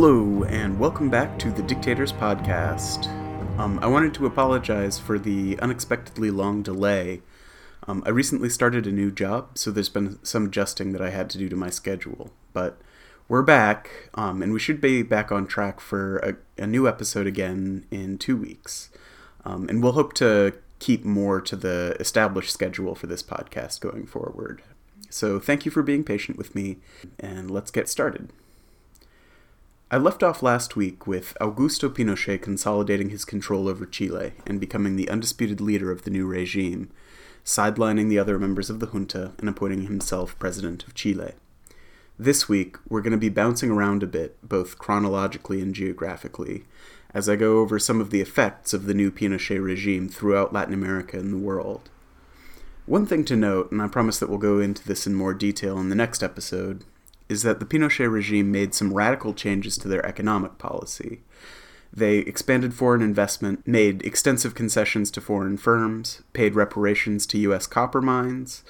Hello, and welcome back to the Dictators Podcast. Um, I wanted to apologize for the unexpectedly long delay. Um, I recently started a new job, so there's been some adjusting that I had to do to my schedule. But we're back, um, and we should be back on track for a, a new episode again in two weeks. Um, and we'll hope to keep more to the established schedule for this podcast going forward. So thank you for being patient with me, and let's get started. I left off last week with Augusto Pinochet consolidating his control over Chile and becoming the undisputed leader of the new regime, sidelining the other members of the junta and appointing himself president of Chile. This week, we're going to be bouncing around a bit, both chronologically and geographically, as I go over some of the effects of the new Pinochet regime throughout Latin America and the world. One thing to note, and I promise that we'll go into this in more detail in the next episode, is that the Pinochet regime made some radical changes to their economic policy. They expanded foreign investment, made extensive concessions to foreign firms, paid reparations to U.S. copper mines,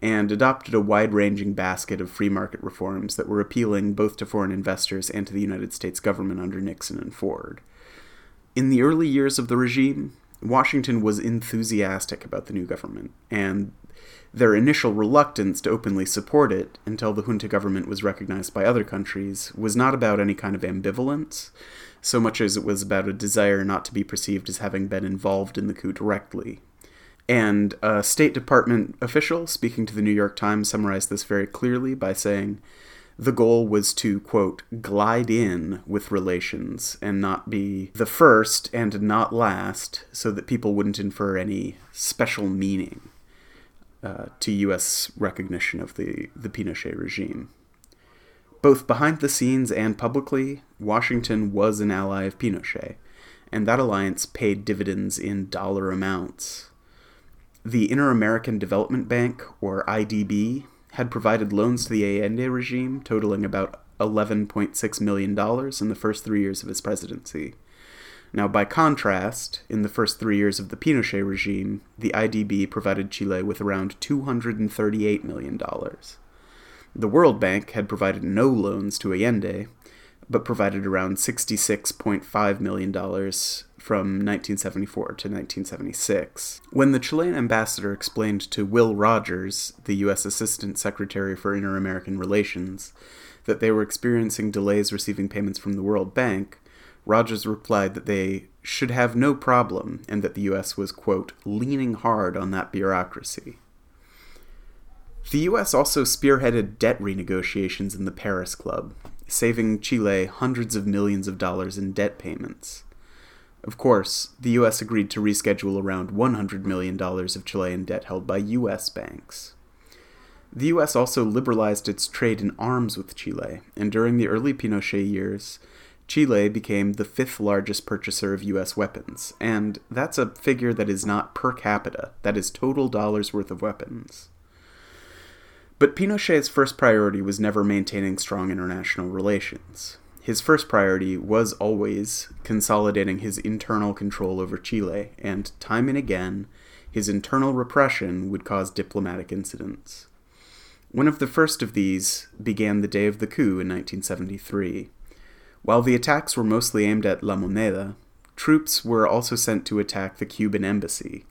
and adopted a wide ranging basket of free market reforms that were appealing both to foreign investors and to the United States government under Nixon and Ford. In the early years of the regime, Washington was enthusiastic about the new government, and their initial reluctance to openly support it until the junta government was recognized by other countries was not about any kind of ambivalence, so much as it was about a desire not to be perceived as having been involved in the coup directly. And a State Department official speaking to the New York Times summarized this very clearly by saying the goal was to, quote, glide in with relations and not be the first and not last so that people wouldn't infer any special meaning uh, to U.S. recognition of the, the Pinochet regime. Both behind the scenes and publicly, Washington was an ally of Pinochet, and that alliance paid dividends in dollar amounts. The Inter American Development Bank, or IDB, had provided loans to the Allende regime totaling about $11.6 million in the first three years of his presidency. Now, by contrast, in the first three years of the Pinochet regime, the IDB provided Chile with around $238 million. The World Bank had provided no loans to Allende, but provided around $66.5 million from 1974 to 1976. When the Chilean ambassador explained to Will Rogers, the U.S. Assistant Secretary for Inter American Relations, that they were experiencing delays receiving payments from the World Bank, Rogers replied that they should have no problem and that the US was, quote, leaning hard on that bureaucracy. The US also spearheaded debt renegotiations in the Paris Club, saving Chile hundreds of millions of dollars in debt payments. Of course, the US agreed to reschedule around $100 million of Chilean debt held by US banks. The US also liberalized its trade in arms with Chile, and during the early Pinochet years, Chile became the fifth largest purchaser of US weapons, and that's a figure that is not per capita, that is total dollars worth of weapons. But Pinochet's first priority was never maintaining strong international relations. His first priority was always consolidating his internal control over Chile, and time and again, his internal repression would cause diplomatic incidents. One of the first of these began the day of the coup in 1973. While the attacks were mostly aimed at La Moneda, troops were also sent to attack the Cuban embassy.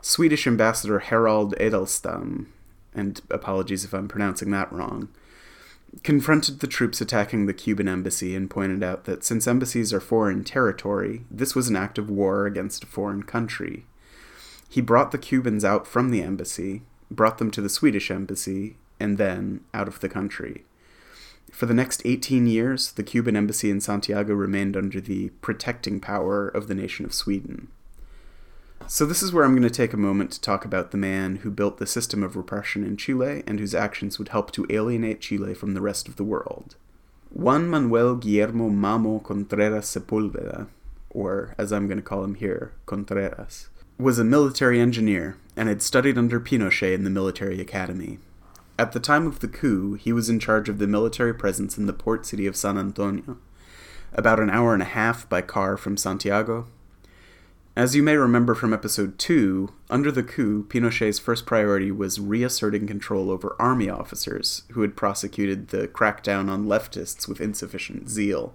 Swedish ambassador Harald Edelstam, and apologies if I'm pronouncing that wrong, confronted the troops attacking the Cuban embassy and pointed out that since embassies are foreign territory, this was an act of war against a foreign country. He brought the Cubans out from the embassy, brought them to the Swedish embassy, and then out of the country. For the next 18 years, the Cuban embassy in Santiago remained under the protecting power of the nation of Sweden. So, this is where I'm going to take a moment to talk about the man who built the system of repression in Chile and whose actions would help to alienate Chile from the rest of the world. Juan Manuel Guillermo Mamo Contreras Sepulveda, or as I'm going to call him here, Contreras, was a military engineer and had studied under Pinochet in the military academy. At the time of the coup, he was in charge of the military presence in the port city of San Antonio, about an hour and a half by car from Santiago. As you may remember from episode 2, under the coup, Pinochet's first priority was reasserting control over army officers who had prosecuted the crackdown on leftists with insufficient zeal.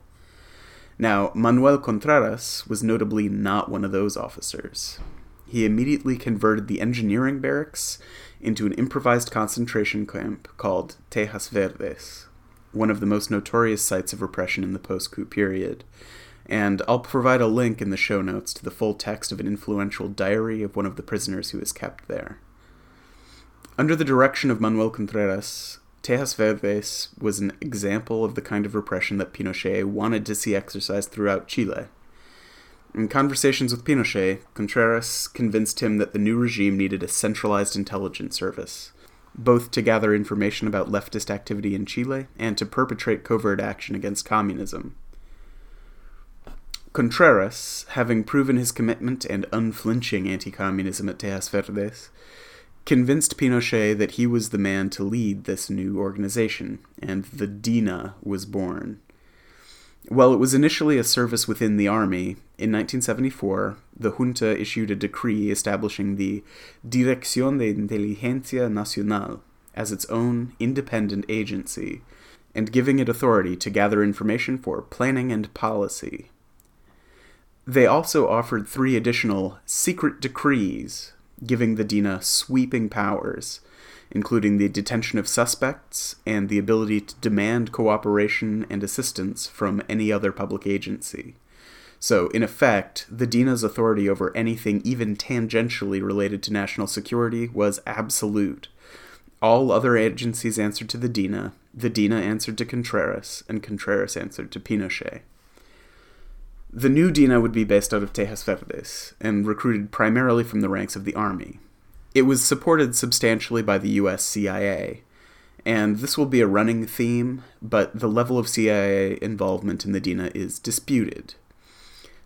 Now, Manuel Contreras was notably not one of those officers. He immediately converted the engineering barracks into an improvised concentration camp called Tejas Verdes, one of the most notorious sites of repression in the post coup period. And I'll provide a link in the show notes to the full text of an influential diary of one of the prisoners who was kept there. Under the direction of Manuel Contreras, Tejas Verdes was an example of the kind of repression that Pinochet wanted to see exercised throughout Chile. In conversations with Pinochet, Contreras convinced him that the new regime needed a centralized intelligence service, both to gather information about leftist activity in Chile and to perpetrate covert action against communism. Contreras, having proven his commitment and unflinching anti communism at Tejas Verdes, convinced Pinochet that he was the man to lead this new organization, and the DINA was born. While it was initially a service within the army, in 1974, the junta issued a decree establishing the Dirección de Inteligencia Nacional as its own independent agency and giving it authority to gather information for planning and policy. They also offered three additional secret decrees giving the DINA sweeping powers, including the detention of suspects and the ability to demand cooperation and assistance from any other public agency. So, in effect, the DINA's authority over anything even tangentially related to national security was absolute. All other agencies answered to the DINA, the DINA answered to Contreras, and Contreras answered to Pinochet. The new DINA would be based out of Tejas Verdes and recruited primarily from the ranks of the army. It was supported substantially by the US CIA, and this will be a running theme, but the level of CIA involvement in the DINA is disputed.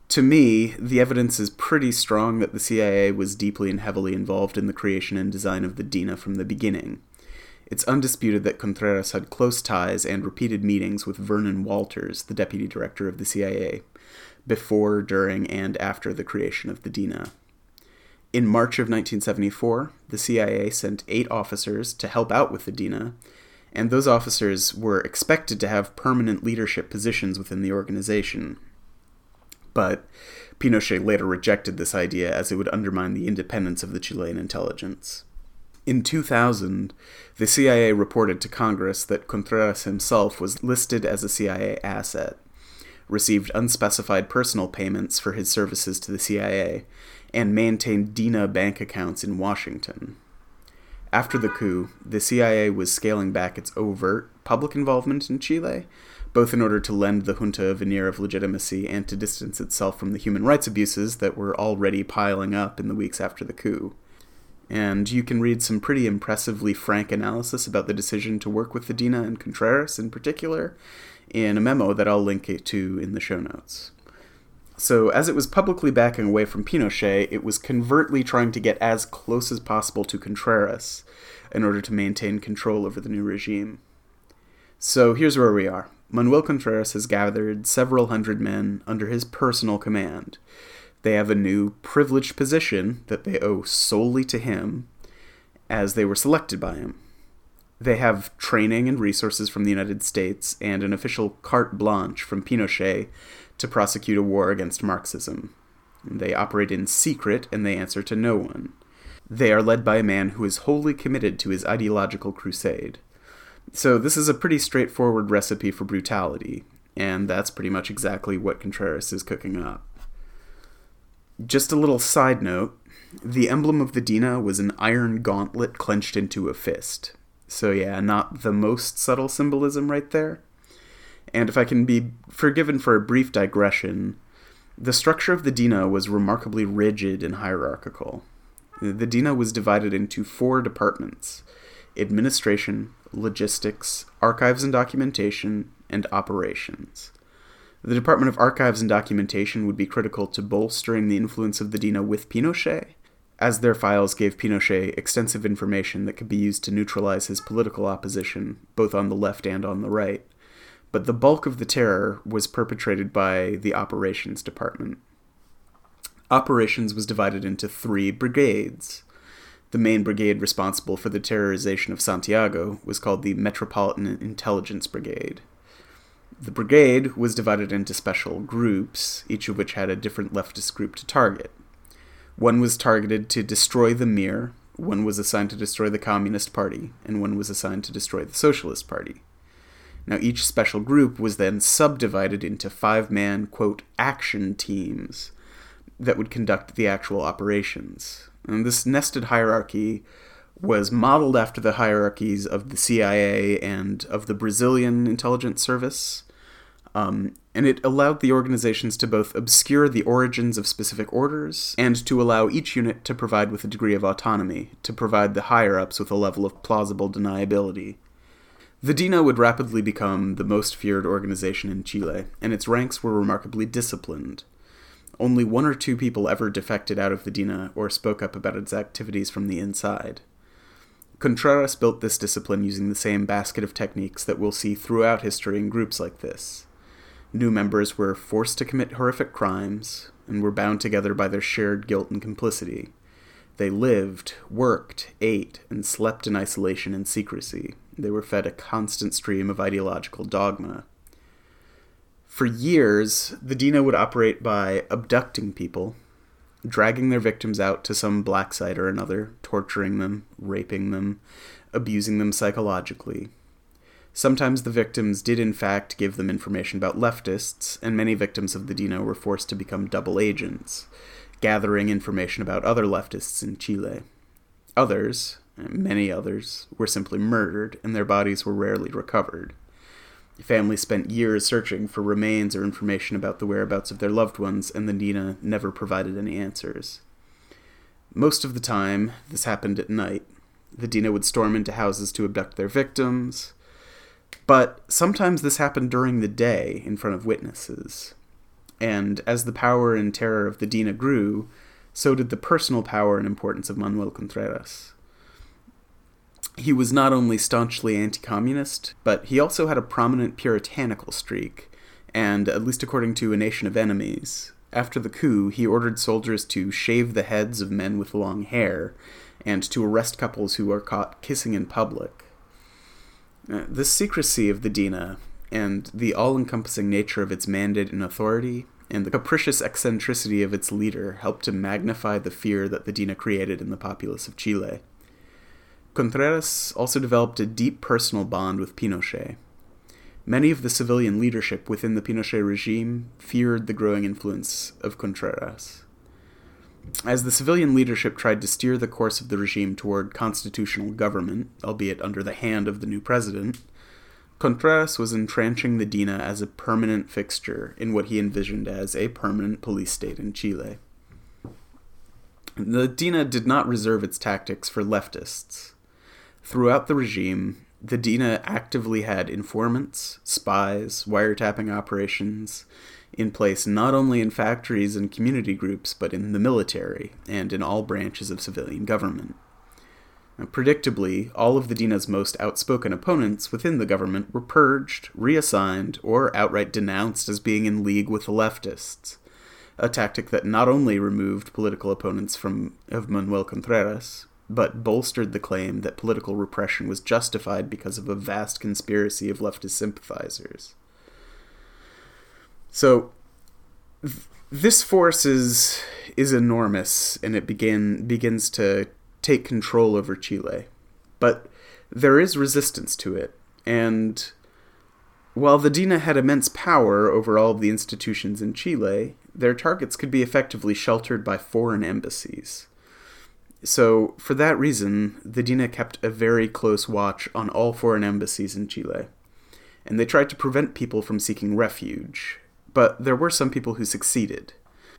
To me, the evidence is pretty strong that the CIA was deeply and heavily involved in the creation and design of the DINA from the beginning. It's undisputed that Contreras had close ties and repeated meetings with Vernon Walters, the deputy director of the CIA, before, during, and after the creation of the DINA. In March of 1974, the CIA sent eight officers to help out with the DINA, and those officers were expected to have permanent leadership positions within the organization. But Pinochet later rejected this idea as it would undermine the independence of the Chilean intelligence. In 2000, the CIA reported to Congress that Contreras himself was listed as a CIA asset, received unspecified personal payments for his services to the CIA, and maintained DINA bank accounts in Washington. After the coup, the CIA was scaling back its overt public involvement in Chile, both in order to lend the junta a veneer of legitimacy and to distance itself from the human rights abuses that were already piling up in the weeks after the coup. And you can read some pretty impressively frank analysis about the decision to work with the DINA and Contreras in particular in a memo that I'll link to in the show notes. So, as it was publicly backing away from Pinochet, it was covertly trying to get as close as possible to Contreras in order to maintain control over the new regime. So, here's where we are. Manuel Contreras has gathered several hundred men under his personal command. They have a new privileged position that they owe solely to him, as they were selected by him. They have training and resources from the United States and an official carte blanche from Pinochet to prosecute a war against Marxism. They operate in secret and they answer to no one. They are led by a man who is wholly committed to his ideological crusade. So, this is a pretty straightforward recipe for brutality, and that's pretty much exactly what Contreras is cooking up. Just a little side note the emblem of the DINA was an iron gauntlet clenched into a fist. So, yeah, not the most subtle symbolism right there. And if I can be forgiven for a brief digression, the structure of the DINA was remarkably rigid and hierarchical. The DINA was divided into four departments administration, logistics, archives and documentation, and operations. The Department of Archives and Documentation would be critical to bolstering the influence of the DINA with Pinochet, as their files gave Pinochet extensive information that could be used to neutralize his political opposition, both on the left and on the right. But the bulk of the terror was perpetrated by the Operations Department. Operations was divided into three brigades. The main brigade responsible for the terrorization of Santiago was called the Metropolitan Intelligence Brigade. The brigade was divided into special groups, each of which had a different leftist group to target. One was targeted to destroy the Mir, one was assigned to destroy the Communist Party, and one was assigned to destroy the Socialist Party. Now, each special group was then subdivided into five man, quote, action teams that would conduct the actual operations. And this nested hierarchy was modeled after the hierarchies of the CIA and of the Brazilian intelligence service. Um, and it allowed the organizations to both obscure the origins of specific orders and to allow each unit to provide with a degree of autonomy, to provide the higher ups with a level of plausible deniability. The DINA would rapidly become the most feared organization in Chile, and its ranks were remarkably disciplined. Only one or two people ever defected out of the DINA or spoke up about its activities from the inside. Contreras built this discipline using the same basket of techniques that we'll see throughout history in groups like this. New members were forced to commit horrific crimes and were bound together by their shared guilt and complicity. They lived, worked, ate, and slept in isolation and secrecy. They were fed a constant stream of ideological dogma. For years, the DINA would operate by abducting people dragging their victims out to some black site or another, torturing them, raping them, abusing them psychologically. Sometimes the victims did in fact give them information about leftists, and many victims of the DINA were forced to become double agents, gathering information about other leftists in Chile. Others, many others, were simply murdered, and their bodies were rarely recovered. Families spent years searching for remains or information about the whereabouts of their loved ones, and the DINA never provided any answers. Most of the time, this happened at night. The DINA would storm into houses to abduct their victims, but sometimes this happened during the day in front of witnesses. And as the power and terror of the DINA grew, so did the personal power and importance of Manuel Contreras he was not only staunchly anti communist, but he also had a prominent puritanical streak, and, at least according to A Nation of Enemies, after the coup, he ordered soldiers to shave the heads of men with long hair and to arrest couples who are caught kissing in public. Uh, the secrecy of the DINA and the all encompassing nature of its mandate and authority and the capricious eccentricity of its leader helped to magnify the fear that the DINA created in the populace of Chile. Contreras also developed a deep personal bond with Pinochet. Many of the civilian leadership within the Pinochet regime feared the growing influence of Contreras. As the civilian leadership tried to steer the course of the regime toward constitutional government, albeit under the hand of the new president, Contreras was entrenching the DINA as a permanent fixture in what he envisioned as a permanent police state in Chile. The DINA did not reserve its tactics for leftists. Throughout the regime, the DINA actively had informants, spies, wiretapping operations in place not only in factories and community groups, but in the military and in all branches of civilian government. Now, predictably, all of the DINA's most outspoken opponents within the government were purged, reassigned, or outright denounced as being in league with the leftists, a tactic that not only removed political opponents from of Manuel Contreras, but bolstered the claim that political repression was justified because of a vast conspiracy of leftist sympathizers. So, th- this force is is enormous, and it begin begins to take control over Chile, but there is resistance to it, and while the DINA had immense power over all of the institutions in Chile, their targets could be effectively sheltered by foreign embassies. So, for that reason, the DINA kept a very close watch on all foreign embassies in Chile, and they tried to prevent people from seeking refuge. But there were some people who succeeded.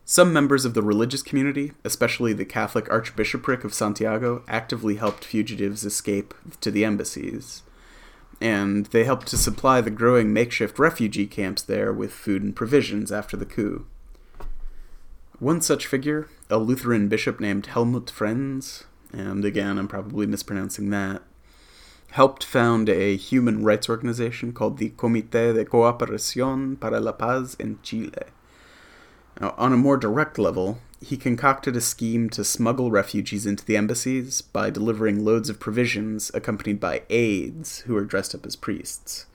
Some members of the religious community, especially the Catholic Archbishopric of Santiago, actively helped fugitives escape to the embassies. And they helped to supply the growing makeshift refugee camps there with food and provisions after the coup. One such figure, a Lutheran bishop named Helmut Frenz, and again, I'm probably mispronouncing that, helped found a human rights organization called the Comité de Cooperación para la Paz en Chile. Now, on a more direct level, he concocted a scheme to smuggle refugees into the embassies by delivering loads of provisions accompanied by aides who were dressed up as priests.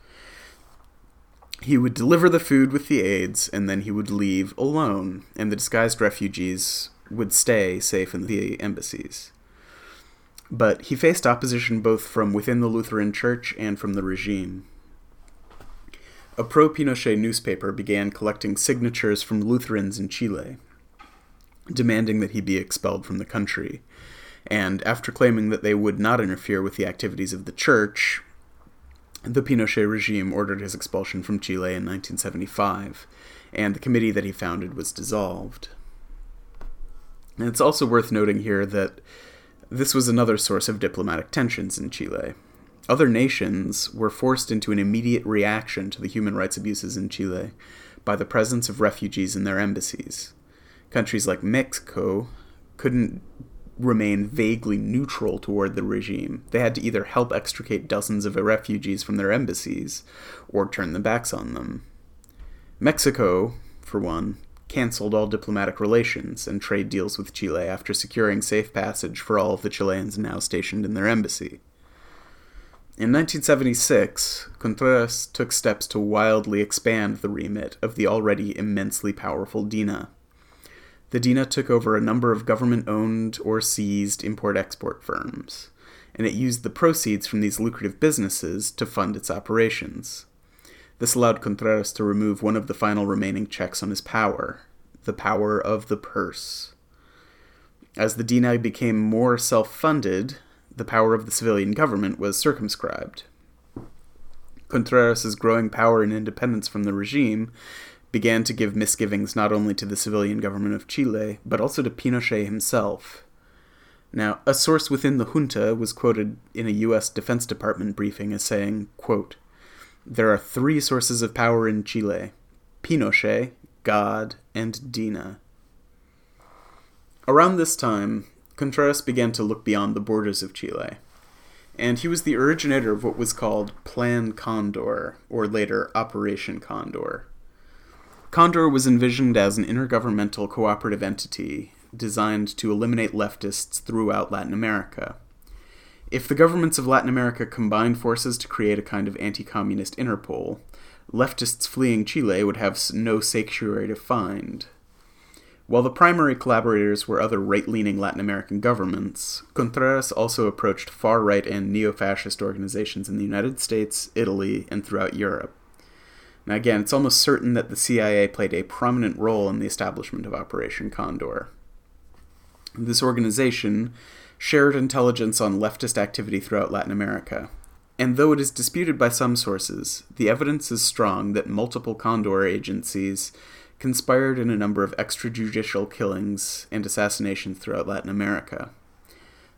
He would deliver the food with the aides, and then he would leave alone, and the disguised refugees would stay safe in the embassies. But he faced opposition both from within the Lutheran Church and from the regime. A pro Pinochet newspaper began collecting signatures from Lutherans in Chile, demanding that he be expelled from the country. And after claiming that they would not interfere with the activities of the church, the Pinochet regime ordered his expulsion from Chile in 1975, and the committee that he founded was dissolved. And it's also worth noting here that this was another source of diplomatic tensions in Chile. Other nations were forced into an immediate reaction to the human rights abuses in Chile by the presence of refugees in their embassies. Countries like Mexico couldn't remain vaguely neutral toward the regime. They had to either help extricate dozens of refugees from their embassies or turn their backs on them. Mexico, for one, canceled all diplomatic relations and trade deals with Chile after securing safe passage for all of the Chileans now stationed in their embassy. In 1976, Contreras took steps to wildly expand the remit of the already immensely powerful DINA the DINA took over a number of government owned or seized import export firms, and it used the proceeds from these lucrative businesses to fund its operations. This allowed Contreras to remove one of the final remaining checks on his power the power of the purse. As the DINA became more self funded, the power of the civilian government was circumscribed. Contreras' growing power and independence from the regime began to give misgivings not only to the civilian government of Chile, but also to Pinochet himself. Now, a source within the junta was quoted in a U.S. Defense Department briefing as saying, quote, There are three sources of power in Chile Pinochet, God, and Dina. Around this time, Contreras began to look beyond the borders of Chile, and he was the originator of what was called Plan Condor, or later Operation Condor. Condor was envisioned as an intergovernmental cooperative entity designed to eliminate leftists throughout Latin America. If the governments of Latin America combined forces to create a kind of anti communist Interpol, leftists fleeing Chile would have no sanctuary to find. While the primary collaborators were other right leaning Latin American governments, Contreras also approached far right and neo fascist organizations in the United States, Italy, and throughout Europe. Now, again, it's almost certain that the CIA played a prominent role in the establishment of Operation Condor. This organization shared intelligence on leftist activity throughout Latin America. And though it is disputed by some sources, the evidence is strong that multiple Condor agencies conspired in a number of extrajudicial killings and assassinations throughout Latin America.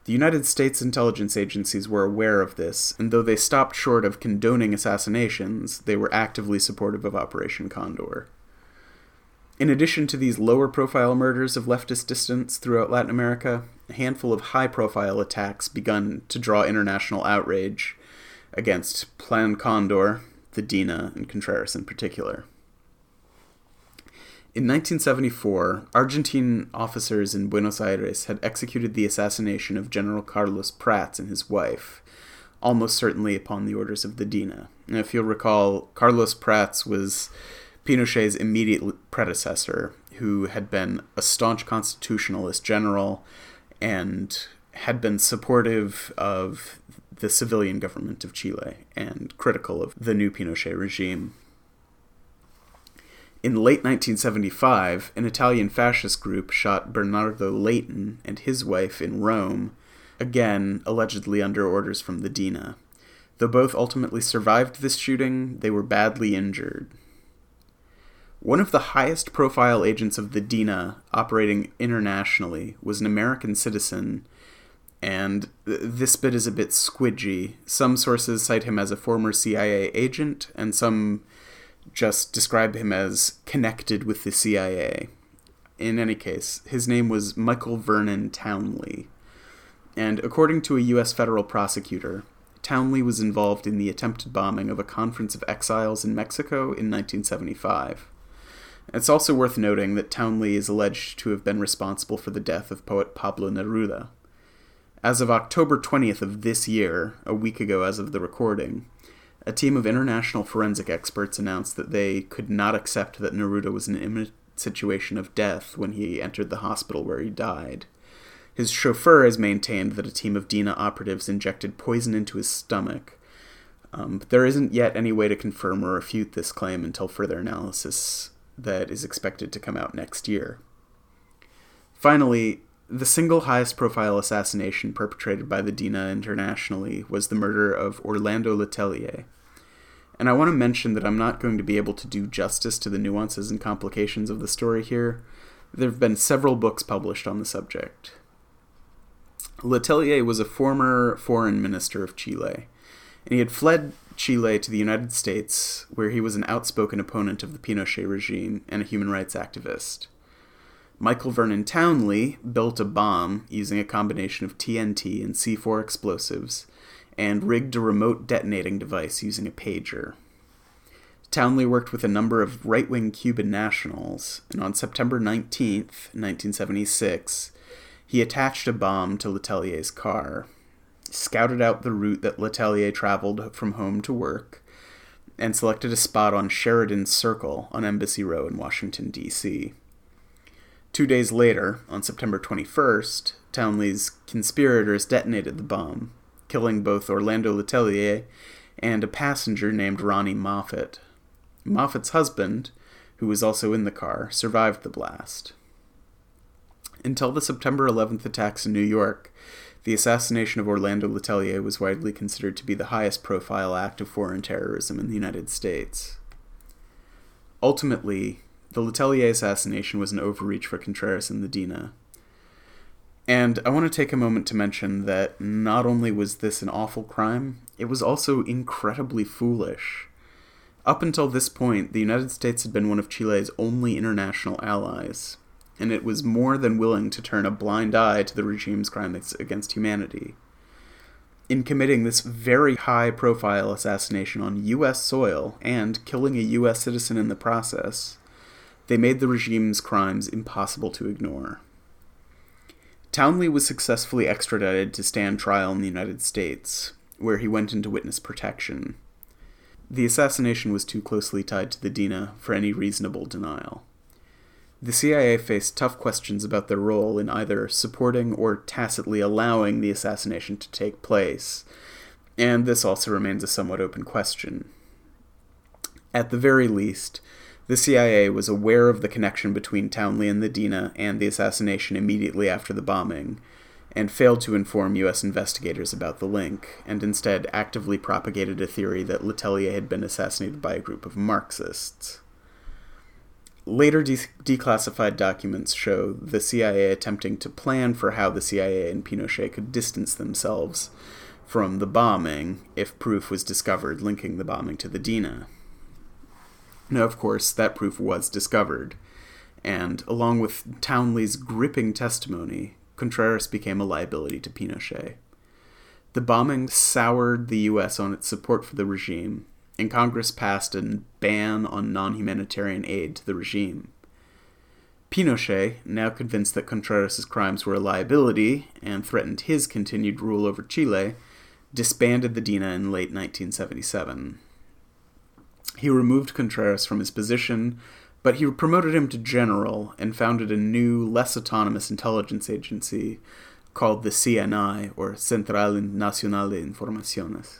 The United States intelligence agencies were aware of this, and though they stopped short of condoning assassinations, they were actively supportive of Operation Condor. In addition to these lower profile murders of leftist dissidents throughout Latin America, a handful of high profile attacks begun to draw international outrage against Plan Condor, the DINA, and Contreras in particular. In 1974, Argentine officers in Buenos Aires had executed the assassination of General Carlos Prats and his wife, almost certainly upon the orders of the DINA. Now, if you'll recall, Carlos Prats was Pinochet's immediate predecessor, who had been a staunch constitutionalist general and had been supportive of the civilian government of Chile and critical of the new Pinochet regime. In late 1975, an Italian fascist group shot Bernardo Leighton and his wife in Rome, again allegedly under orders from the DINA. Though both ultimately survived this shooting, they were badly injured. One of the highest profile agents of the DINA operating internationally was an American citizen, and this bit is a bit squidgy. Some sources cite him as a former CIA agent, and some just describe him as connected with the CIA. In any case, his name was Michael Vernon Townley. And according to a U.S. federal prosecutor, Townley was involved in the attempted bombing of a conference of exiles in Mexico in 1975. It's also worth noting that Townley is alleged to have been responsible for the death of poet Pablo Neruda. As of October 20th of this year, a week ago as of the recording, a team of international forensic experts announced that they could not accept that Neruda was in an imminent situation of death when he entered the hospital where he died. His chauffeur has maintained that a team of Dina operatives injected poison into his stomach. Um, but there isn't yet any way to confirm or refute this claim until further analysis that is expected to come out next year. Finally, the single highest profile assassination perpetrated by the Dina internationally was the murder of Orlando Letelier. And I want to mention that I'm not going to be able to do justice to the nuances and complications of the story here. There have been several books published on the subject. Letelier was a former foreign minister of Chile, and he had fled Chile to the United States, where he was an outspoken opponent of the Pinochet regime and a human rights activist. Michael Vernon Townley built a bomb using a combination of TNT and C4 explosives and rigged a remote detonating device using a pager. Townley worked with a number of right wing Cuban nationals, and on September 19, 1976, he attached a bomb to Letelier's car, scouted out the route that Letelier traveled from home to work, and selected a spot on Sheridan Circle on Embassy Row in Washington, D.C. Two days later, on September 21st, Townley's conspirators detonated the bomb, killing both Orlando Letelier and a passenger named Ronni Moffitt. Moffitt's husband, who was also in the car, survived the blast. Until the September 11th attacks in New York, the assassination of Orlando Letelier was widely considered to be the highest profile act of foreign terrorism in the United States. Ultimately, the Letelier assassination was an overreach for Contreras and the Dina. And I want to take a moment to mention that not only was this an awful crime, it was also incredibly foolish. Up until this point, the United States had been one of Chile's only international allies, and it was more than willing to turn a blind eye to the regime's crimes against humanity. In committing this very high profile assassination on U.S. soil and killing a U.S. citizen in the process, they made the regime's crimes impossible to ignore. Townley was successfully extradited to stand trial in the United States, where he went into witness protection. The assassination was too closely tied to the Dina for any reasonable denial. The CIA faced tough questions about their role in either supporting or tacitly allowing the assassination to take place, and this also remains a somewhat open question. At the very least, the CIA was aware of the connection between Townley and the Dina and the assassination immediately after the bombing, and failed to inform U.S. investigators about the link, and instead actively propagated a theory that Letelier had been assassinated by a group of Marxists. Later de- declassified documents show the CIA attempting to plan for how the CIA and Pinochet could distance themselves from the bombing if proof was discovered linking the bombing to the Dina. Now, of course, that proof was discovered, and along with Townley's gripping testimony, Contreras became a liability to Pinochet. The bombing soured the U.S. on its support for the regime, and Congress passed a ban on non humanitarian aid to the regime. Pinochet, now convinced that Contreras' crimes were a liability and threatened his continued rule over Chile, disbanded the Dina in late 1977. He removed Contreras from his position, but he promoted him to general and founded a new, less autonomous intelligence agency called the CNI, or Central Nacional de Informaciones.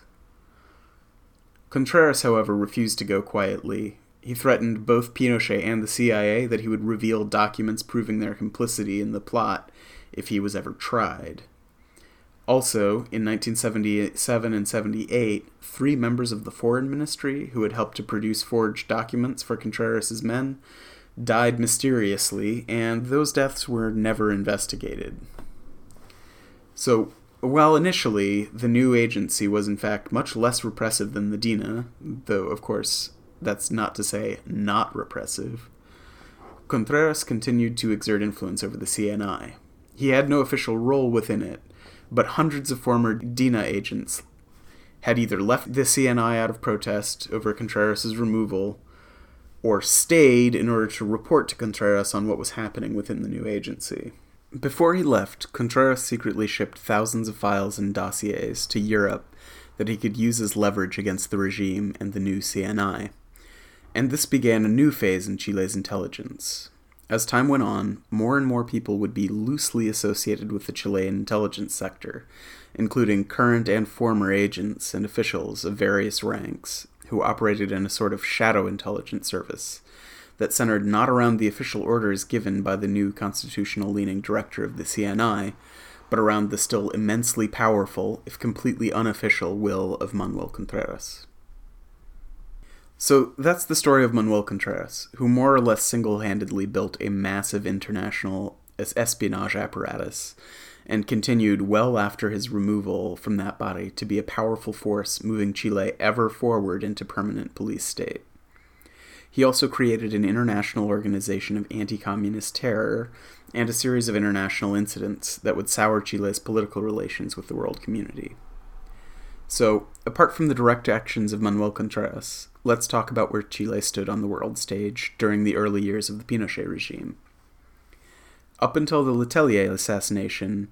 Contreras, however, refused to go quietly. He threatened both Pinochet and the CIA that he would reveal documents proving their complicity in the plot if he was ever tried. Also, in 1977 and 78, three members of the Foreign Ministry who had helped to produce forged documents for Contreras' men died mysteriously, and those deaths were never investigated. So, while initially the new agency was in fact much less repressive than the DINA, though of course that's not to say not repressive, Contreras continued to exert influence over the CNI. He had no official role within it, but hundreds of former DINA agents had either left the CNI out of protest over Contreras' removal or stayed in order to report to Contreras on what was happening within the new agency. Before he left, Contreras secretly shipped thousands of files and dossiers to Europe that he could use as leverage against the regime and the new CNI. And this began a new phase in Chile's intelligence. As time went on, more and more people would be loosely associated with the Chilean intelligence sector, including current and former agents and officials of various ranks who operated in a sort of shadow intelligence service that centered not around the official orders given by the new constitutional leaning director of the CNI, but around the still immensely powerful, if completely unofficial, will of Manuel Contreras. So that's the story of Manuel Contreras, who more or less single handedly built a massive international espionage apparatus and continued well after his removal from that body to be a powerful force moving Chile ever forward into permanent police state. He also created an international organization of anti communist terror and a series of international incidents that would sour Chile's political relations with the world community. So, apart from the direct actions of Manuel Contreras, let's talk about where Chile stood on the world stage during the early years of the Pinochet regime. Up until the Letelier assassination,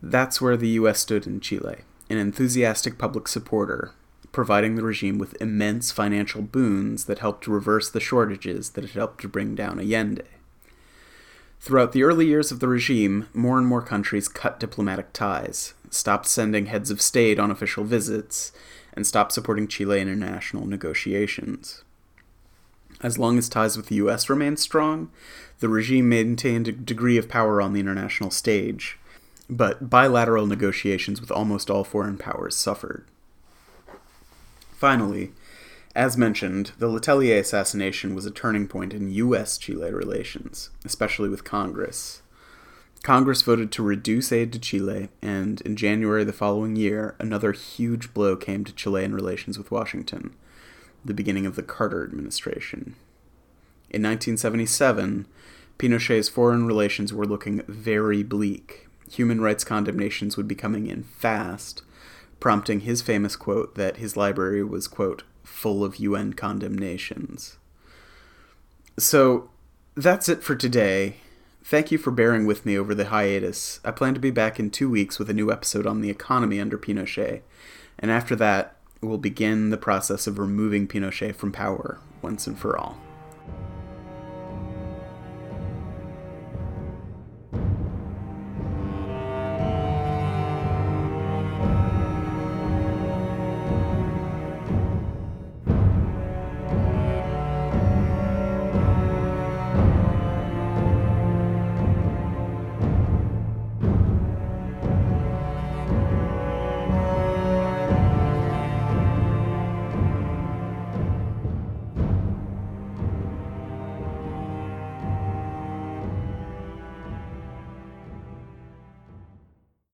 that's where the US stood in Chile, an enthusiastic public supporter providing the regime with immense financial boons that helped to reverse the shortages that had helped to bring down Allende. Throughout the early years of the regime, more and more countries cut diplomatic ties, stopped sending heads of state on official visits, and stopped supporting Chile in international negotiations. As long as ties with the US remained strong, the regime maintained a degree of power on the international stage, but bilateral negotiations with almost all foreign powers suffered. Finally, as mentioned, the Letelier assassination was a turning point in U.S. Chile relations, especially with Congress. Congress voted to reduce aid to Chile, and in January the following year, another huge blow came to Chilean relations with Washington the beginning of the Carter administration. In 1977, Pinochet's foreign relations were looking very bleak. Human rights condemnations would be coming in fast, prompting his famous quote that his library was, quote, full of UN condemnations. So that's it for today. Thank you for bearing with me over the hiatus. I plan to be back in two weeks with a new episode on the economy under Pinochet, and after that, we'll begin the process of removing Pinochet from power once and for all.